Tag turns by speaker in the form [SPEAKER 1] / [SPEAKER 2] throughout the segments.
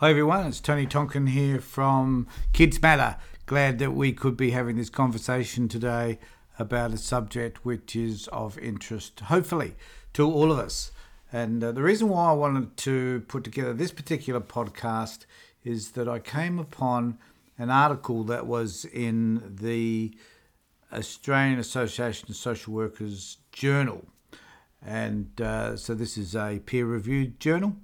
[SPEAKER 1] Hi everyone, it's Tony Tonkin here from Kids Matter. Glad that we could be having this conversation today about a subject which is of interest, hopefully, to all of us. And uh, the reason why I wanted to put together this particular podcast is that I came upon an article that was in the Australian Association of Social Workers Journal. And uh, so this is a peer reviewed journal.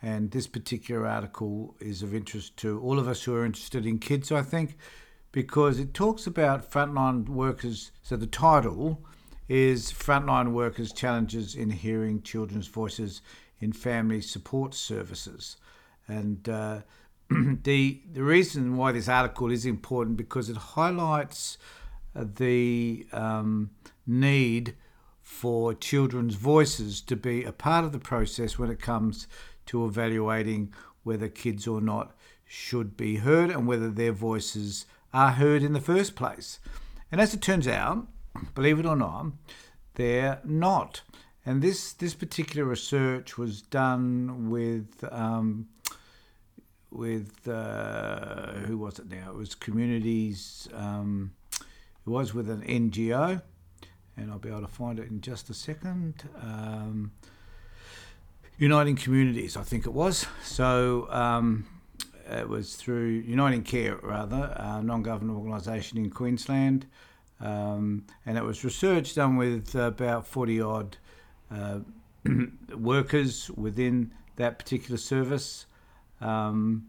[SPEAKER 1] And this particular article is of interest to all of us who are interested in kids, I think, because it talks about frontline workers. So the title is Frontline Workers Challenges in Hearing Children's Voices in Family Support Services. And uh, the, the reason why this article is important because it highlights uh, the um, need for children's voices to be a part of the process when it comes to evaluating whether kids or not should be heard and whether their voices are heard in the first place. And as it turns out, believe it or not, they're not. And this, this particular research was done with um, with uh, who was it now? It was communities. Um, it was with an NGO, and I'll be able to find it in just a second. Um, Uniting Communities, I think it was. So um, it was through Uniting Care, rather, a non government organisation in Queensland. Um, and it was research done with about 40 odd uh, workers within that particular service. Um,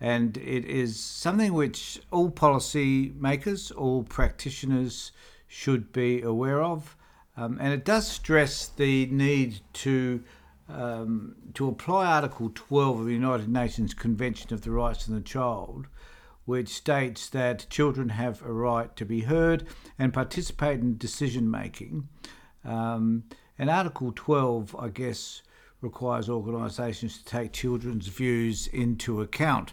[SPEAKER 1] and it is something which all policy makers, all practitioners should be aware of. Um, and it does stress the need to um, to apply Article 12 of the United Nations Convention of the Rights of the Child, which states that children have a right to be heard and participate in decision making. Um, and Article 12, I guess, requires organisations to take children's views into account.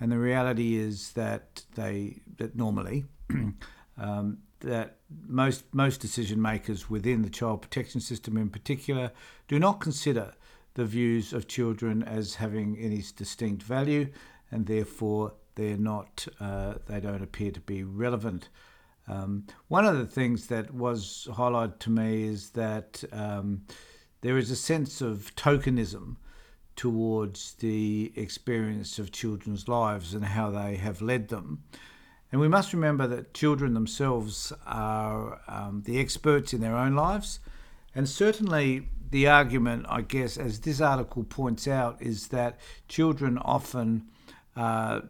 [SPEAKER 1] And the reality is that they that normally um, that most most decision makers within the child protection system in particular do not consider the views of children as having any distinct value and therefore they're not uh, they don't appear to be relevant um, one of the things that was highlighted to me is that um, there is a sense of tokenism towards the experience of children's lives and how they have led them. And we must remember that children themselves are um, the experts in their own lives. And certainly, the argument, I guess, as this article points out, is that children often uh,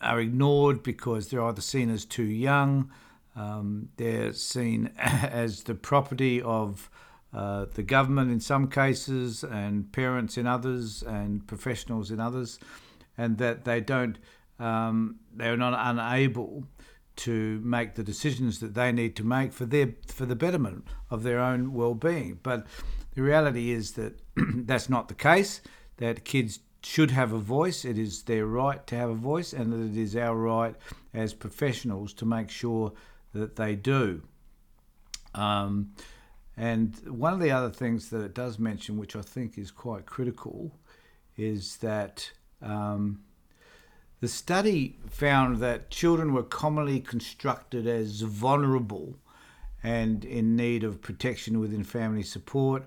[SPEAKER 1] are ignored because they're either seen as too young, um, they're seen as the property of uh, the government in some cases, and parents in others, and professionals in others, and that they don't um, they're not unable to make the decisions that they need to make for their for the betterment of their own well-being. But the reality is that that's not the case. That kids should have a voice. It is their right to have a voice, and that it is our right as professionals to make sure that they do. Um, and one of the other things that it does mention, which I think is quite critical, is that um, the study found that children were commonly constructed as vulnerable and in need of protection within family support,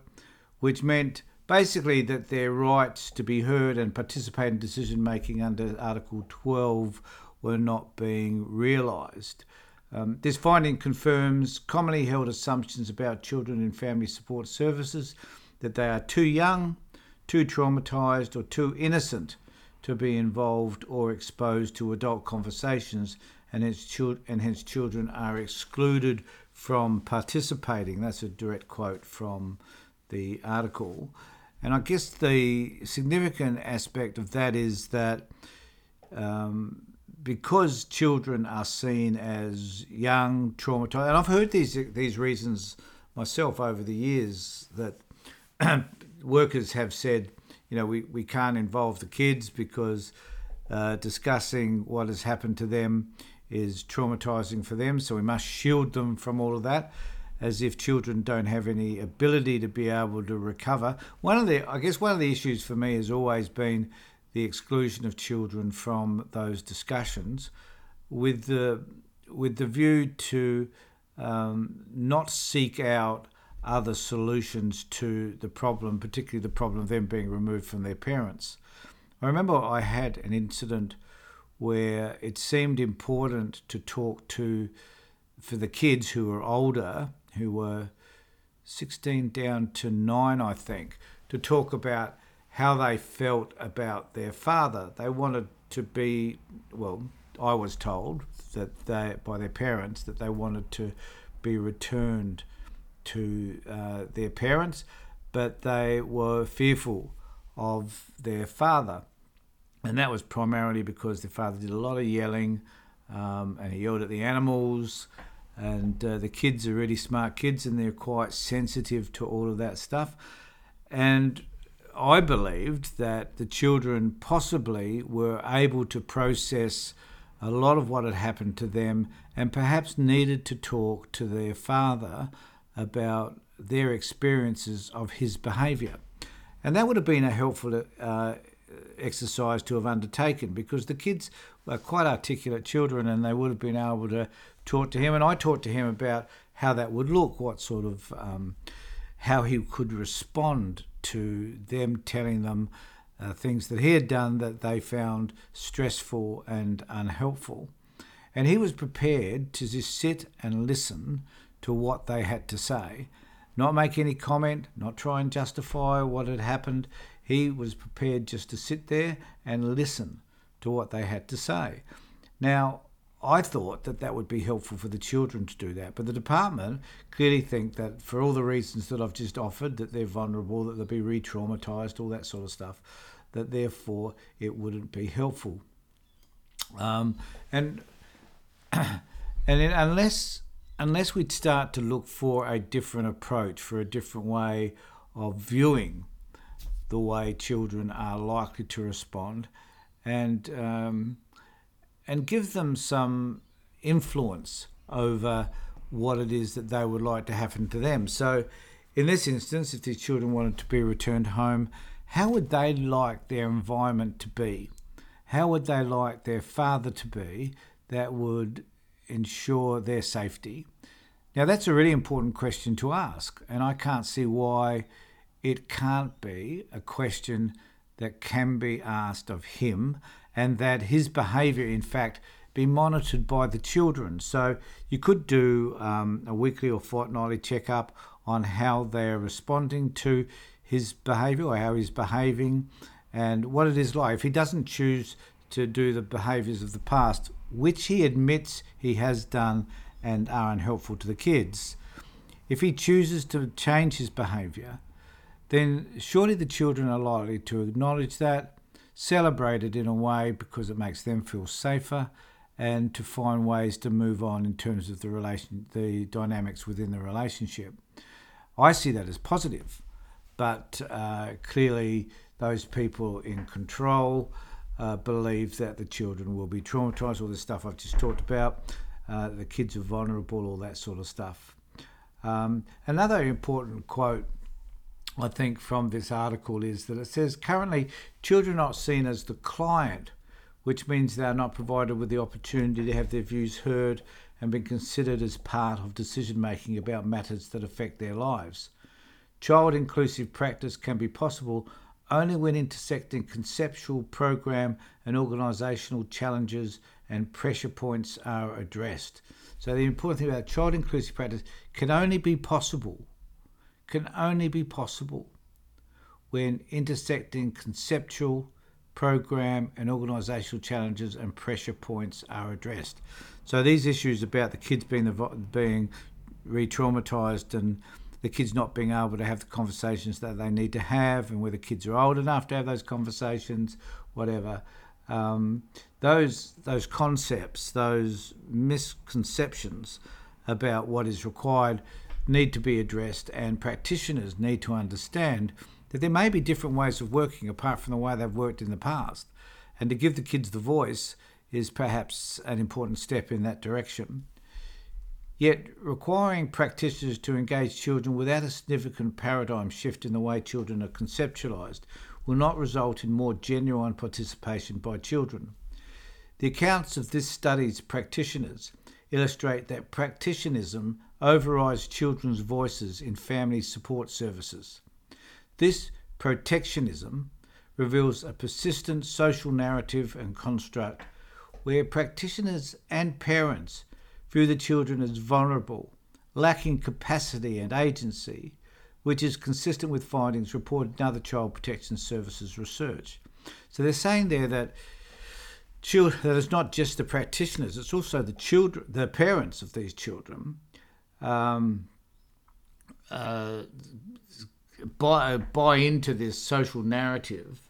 [SPEAKER 1] which meant basically that their rights to be heard and participate in decision making under Article 12 were not being realised. Um, this finding confirms commonly held assumptions about children in family support services that they are too young, too traumatised, or too innocent to be involved or exposed to adult conversations, and hence, and children are excluded from participating. That's a direct quote from the article. And I guess the significant aspect of that is that um, because children are seen as young, traumatized, and I've heard these these reasons myself over the years that workers have said you know, we, we can't involve the kids because uh, discussing what has happened to them is traumatizing for them. So we must shield them from all of that, as if children don't have any ability to be able to recover. One of the, I guess, one of the issues for me has always been the exclusion of children from those discussions, with the with the view to um, not seek out other solutions to the problem, particularly the problem of them being removed from their parents. I remember I had an incident where it seemed important to talk to, for the kids who were older, who were 16 down to 9, I think, to talk about how they felt about their father. They wanted to be, well, I was told that they, by their parents, that they wanted to be returned to uh, their parents, but they were fearful of their father. And that was primarily because their father did a lot of yelling um, and he yelled at the animals. And uh, the kids are really smart kids and they're quite sensitive to all of that stuff. And I believed that the children possibly were able to process a lot of what had happened to them and perhaps needed to talk to their father about their experiences of his behaviour. And that would have been a helpful uh, exercise to have undertaken because the kids were quite articulate children and they would have been able to talk to him. And I talked to him about how that would look, what sort of, um, how he could respond to them telling them uh, things that he had done that they found stressful and unhelpful. And he was prepared to just sit and listen to what they had to say, not make any comment, not try and justify what had happened. He was prepared just to sit there and listen to what they had to say. Now, I thought that that would be helpful for the children to do that, but the department clearly think that for all the reasons that I've just offered, that they're vulnerable, that they'll be re-traumatized, all that sort of stuff, that therefore it wouldn't be helpful. Um, and and unless unless we start to look for a different approach, for a different way of viewing the way children are likely to respond, and um, and give them some influence over what it is that they would like to happen to them. So, in this instance, if these children wanted to be returned home, how would they like their environment to be? How would they like their father to be that would ensure their safety? Now, that's a really important question to ask, and I can't see why it can't be a question that can be asked of him and that his behaviour, in fact, be monitored by the children. So you could do um, a weekly or fortnightly checkup on how they're responding to his behaviour or how he's behaving and what it is like. If he doesn't choose to do the behaviours of the past, which he admits he has done and are unhelpful to the kids, if he chooses to change his behaviour, then surely the children are likely to acknowledge that, celebrate it in a way because it makes them feel safer, and to find ways to move on in terms of the relation, the dynamics within the relationship. I see that as positive, but uh, clearly those people in control uh, believe that the children will be traumatized. All the stuff I've just talked about, uh, the kids are vulnerable, all that sort of stuff. Um, another important quote I think, from this article is that it says currently children are not seen as the client, which means they are not provided with the opportunity to have their views heard and be considered as part of decision making about matters that affect their lives. Child inclusive practice can be possible only when intersecting conceptual, program, and organisational challenges and pressure points are addressed. So, the important thing about child inclusive practice can only be possible can only be possible when intersecting conceptual, program, and organisational challenges and pressure points are addressed. So these issues about the kids being the, being re-traumatized and the kids not being able to have the conversations that they need to have, and whether kids are old enough to have those conversations, whatever. Um, those those concepts, those misconceptions about what is required need to be addressed, and practitioners need to understand that there may be different ways of working apart from the way they've worked in the past. And to give the kids the voice is perhaps an important step in that direction. Yet, requiring practitioners to engage children without a significant paradigm shift in the way children are conceptualised will not result in more genuine participation by children. The accounts of this study's practitioners illustrate that protectionism overrides children's voices in family support services. This protectionism reveals a persistent social narrative and construct where practitioners and parents view the children as vulnerable, lacking capacity and agency, which is consistent with findings reported in other child protection services research. So they're saying there that children, that it's not just the practitioners, it's also the children, the parents of these children, um, uh, buy buy into this social narrative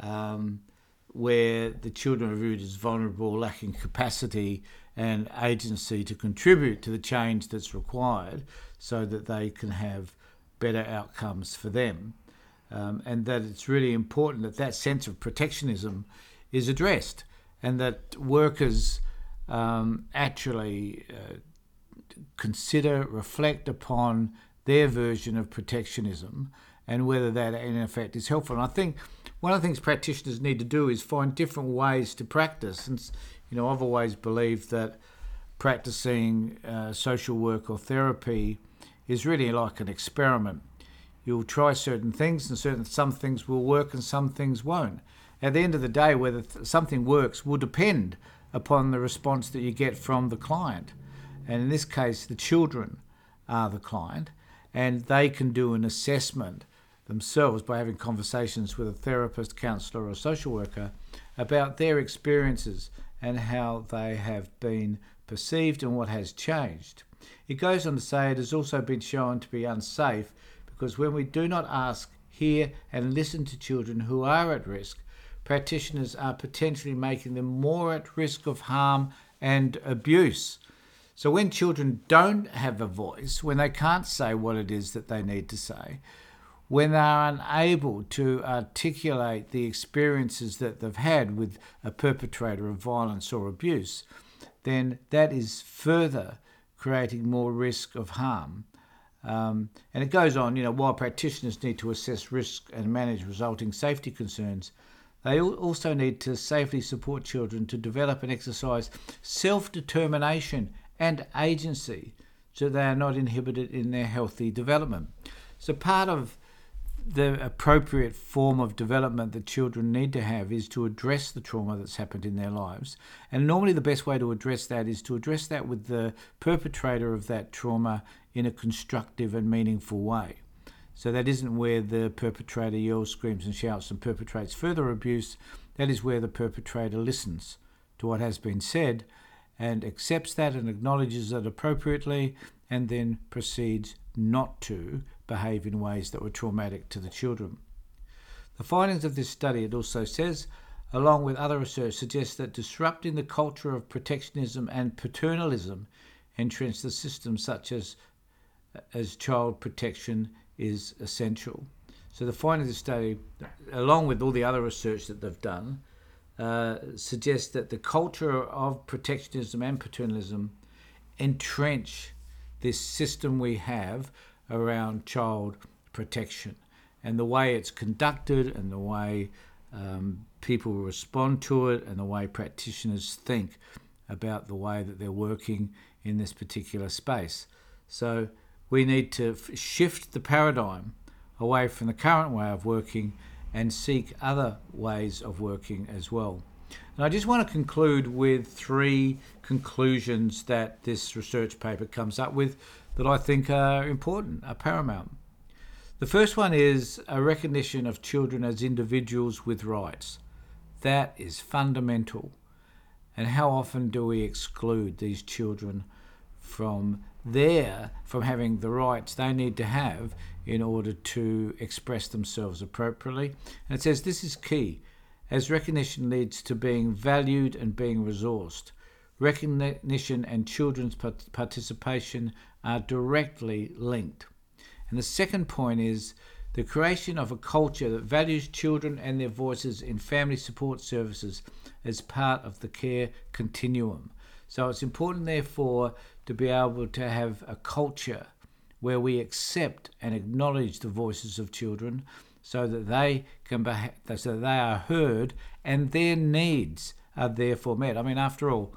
[SPEAKER 1] um, where the children are viewed as vulnerable, lacking capacity and agency to contribute to the change that's required, so that they can have better outcomes for them, um, and that it's really important that that sense of protectionism is addressed and that workers um, actually uh, consider, reflect upon their version of protectionism and whether that in effect is helpful. And I think one of the things practitioners need to do is find different ways to practice. And you know, I've always believed that practicing uh, social work or therapy is really like an experiment. You'll try certain things, and certain some things will work and some things won't. At the end of the day, whether something works will depend upon the response that you get from the client. And in this case, the children are the client, and they can do an assessment themselves by having conversations with a therapist, counsellor, or social worker about their experiences and how they have been perceived and what has changed. It goes on to say it has also been shown to be unsafe because when we do not ask, hear, and listen to children who are at risk, practitioners are potentially making them more at risk of harm and abuse. So, when children don't have a voice, when they can't say what it is that they need to say, when they are unable to articulate the experiences that they've had with a perpetrator of violence or abuse, then that is further creating more risk of harm. Um, and it goes on, you know, while practitioners need to assess risk and manage resulting safety concerns, they also need to safely support children to develop and exercise self determination and agency so they are not inhibited in their healthy development. So, part of the appropriate form of development that children need to have is to address the trauma that's happened in their lives. And normally, the best way to address that is to address that with the perpetrator of that trauma in a constructive and meaningful way. So, that isn't where the perpetrator yells, screams, and shouts and perpetrates further abuse. That is where the perpetrator listens to what has been said and accepts that and acknowledges it appropriately and then proceeds not to behave in ways that were traumatic to the children. The findings of this study, it also says, along with other research, suggest that disrupting the culture of protectionism and paternalism entrenched the system, such as as child protection, is essential. So the findings of the study, along with all the other research that they've done, uh, suggest that the culture of protectionism and paternalism entrench this system we have around child protection and the way it's conducted and the way um, people respond to it and the way practitioners think about the way that they're working in this particular space. So we need to f- shift the paradigm away from the current way of working and seek other ways of working as well. And I just want to conclude with three conclusions that this research paper comes up with that I think are important, are paramount. The first one is a recognition of children as individuals with rights. That is fundamental. And how often do we exclude these children from their from having the rights they need to have in order to express themselves appropriately? And it says this is key, as recognition leads to being valued and being resourced. Recognition and children's participation are directly linked. And the second point is the creation of a culture that values children and their voices in family support services as part of the care continuum. So it's important, therefore, to be able to have a culture where we accept and acknowledge the voices of children so that they can beha- so that they are heard and their needs are therefore met. I mean, after all,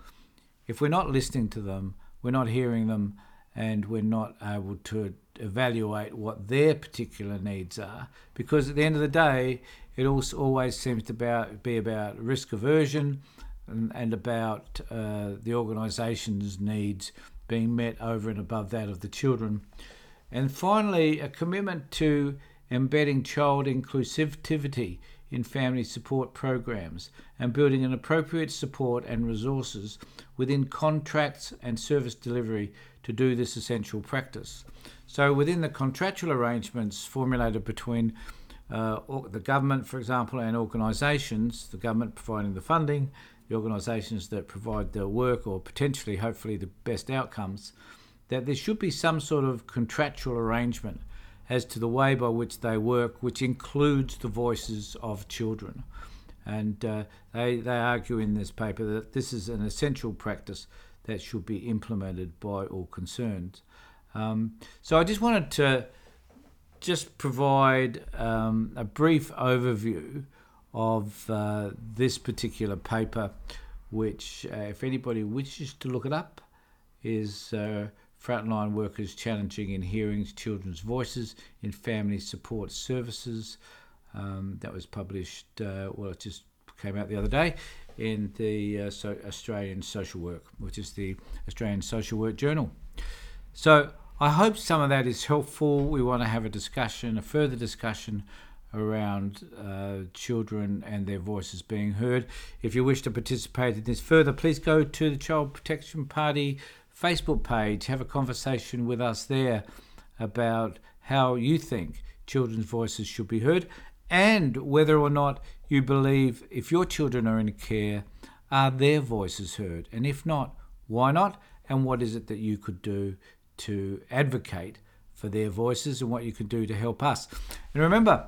[SPEAKER 1] if we're not listening to them, we're not hearing them, and we're not able to evaluate what their particular needs are, because at the end of the day, it also always seems to be about risk aversion and, and about uh, the organisation's needs being met over and above that of the children. And finally, a commitment to embedding child inclusivity in family support programs and building an appropriate support and resources within contracts and service delivery to do this essential practice. So, within the contractual arrangements formulated between uh, the government, for example, and organisations, the government providing the funding, the organisations that provide the work or potentially, hopefully, the best outcomes, that there should be some sort of contractual arrangement as to the way by which they work, which includes the voices of children. And uh, they, they argue in this paper that this is an essential practice that should be implemented by all concerned. Um, so I just wanted to just provide um, a brief overview of uh, this particular paper, which, uh, if anybody wishes to look it up, is uh, Frontline Workers Challenging in Hearings Children's Voices in Family Support Services. Um, that was published, uh, well, it just came out the other day in the uh, so Australian Social Work, which is the Australian Social Work Journal. So I hope some of that is helpful. We want to have a discussion, a further discussion around uh, children and their voices being heard. If you wish to participate in this further, please go to the Child Protection Party Facebook page, have a conversation with us there about how you think children's voices should be heard and whether or not you believe if your children are in care, are their voices heard? And if not, why not? And what is it that you could do to advocate for their voices and what you can do to help us? And remember,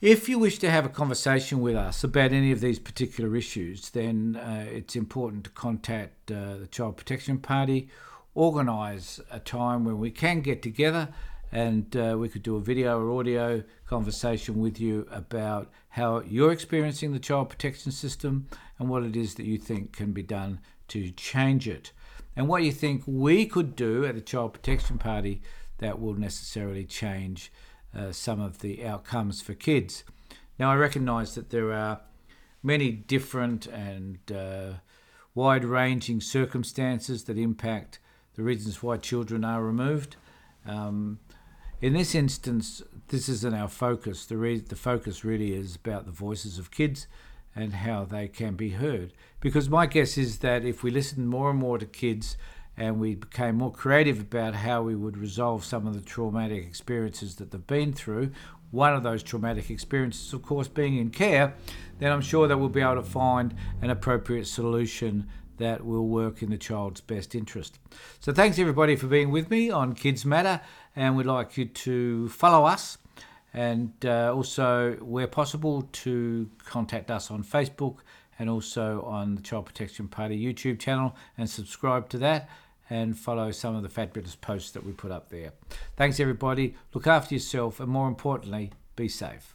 [SPEAKER 1] if you wish to have a conversation with us about any of these particular issues, then uh, it's important to contact uh, the Child Protection Party, organise a time when we can get together and uh, we could do a video or audio conversation with you about how you're experiencing the child protection system and what it is that you think can be done to change it, and what you think we could do at the Child Protection Party that will necessarily change uh, some of the outcomes for kids. Now, I recognise that there are many different and uh, wide ranging circumstances that impact the reasons why children are removed. Um, in this instance, this isn't our focus. The, re- the focus really is about the voices of kids and how they can be heard. Because my guess is that if we listen more and more to kids and we became more creative about how we would resolve some of the traumatic experiences that they've been through. One of those traumatic experiences, of course, being in care, then I'm sure that we'll be able to find an appropriate solution that will work in the child's best interest. So, thanks everybody for being with me on Kids Matter, and we'd like you to follow us and uh, also, where possible, to contact us on Facebook and also on the Child Protection Party YouTube channel and subscribe to that and follow some of the Fat posts that we put up there. Thanks, everybody. Look after yourself, and more importantly, be safe.